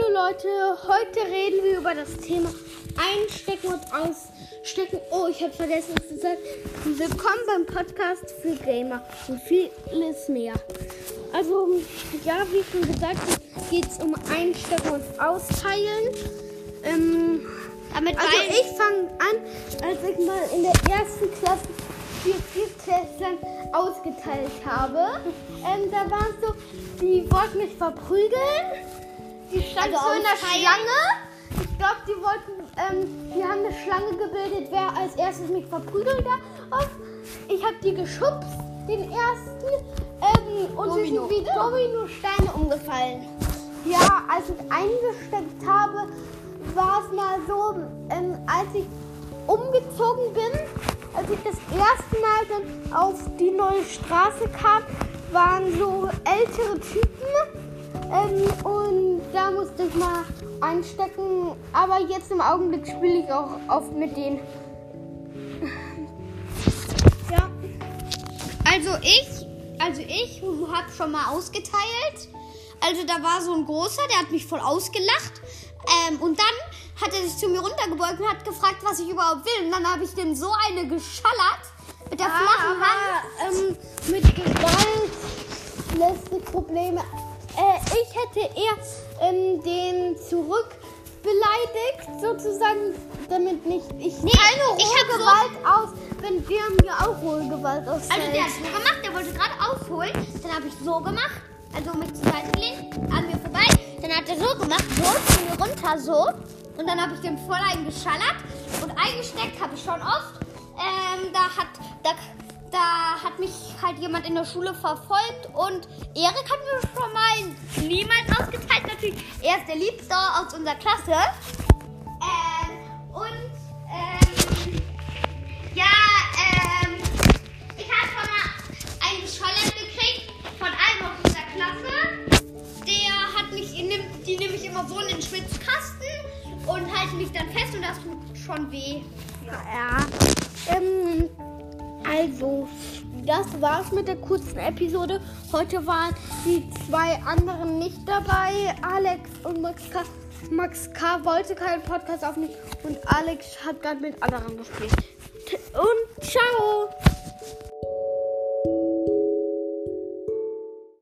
Leute, heute reden wir über das Thema Einstecken und Ausstecken. Oh, ich habe vergessen es zu sagen. Willkommen beim Podcast für Gamer und vieles mehr. Also, ja, wie schon gesagt, geht es um Einstecken und Austeilen. Ähm, Damit also ich fange an, als ich mal in der ersten Klasse vier Viertklässlern ausgeteilt habe. Ähm, da war es so, die wollten mich verprügeln. Die standen Also so in der? Schlange. Ich glaube, die wollten, ähm, die haben eine Schlange gebildet, wer als erstes mich verprügelt darf. Ich habe die geschubst, den ersten. Ähm, und sie sind wie Dominosteine umgefallen. Ja, als ich eingesteckt habe, war es mal so, ähm, als ich umgezogen bin, als ich das erste Mal dann auf die neue Straße kam, waren so ältere Typen. Ähm, und da musste ich mal einstecken. Aber jetzt im Augenblick spiele ich auch oft mit denen. Ja. Also ich, also ich habe schon mal ausgeteilt. Also da war so ein großer, der hat mich voll ausgelacht. Ähm, und dann hat er sich zu mir runtergebeugt und hat gefragt, was ich überhaupt will. Und dann habe ich dem so eine geschallert mit der flachen Hand. aber ähm, mit Gewalt lässt sich Probleme. Ich hätte eher ähm, den zurück beleidigt, sozusagen, damit nicht ich Nee, keine ich rohe hab so- Gewalt aus, wenn der mir auch rohe Gewalt ausfällt. Also der hat so gemacht, der wollte gerade ausholen. Dann habe ich so gemacht, also mich zur Seite gelehnt, an mir vorbei. Dann hat er so gemacht, so zu mir runter, so. Und dann habe ich den voll eingeschallert und eingesteckt habe ich schon oft. Ähm, da hat, da, da hat mich halt jemand in der Schule verfolgt und Erik hat mir schon mal niemals ausgeteilt. Natürlich, er ist der Liebste aus unserer Klasse. Ähm, und, ähm, ja, ähm, ich habe schon mal einen Geschallert gekriegt von einem aus unserer Klasse. Der hat mich, in dem, die nehme ich immer so in den Schwitzkasten und halte mich dann fest und das tut schon weh. Ja. Ähm, also, das war's mit der kurzen Episode. Heute waren die zwei anderen nicht dabei. Alex und Max K. Max K. wollte keinen Podcast aufnehmen und Alex hat dann mit anderen gespielt. Und!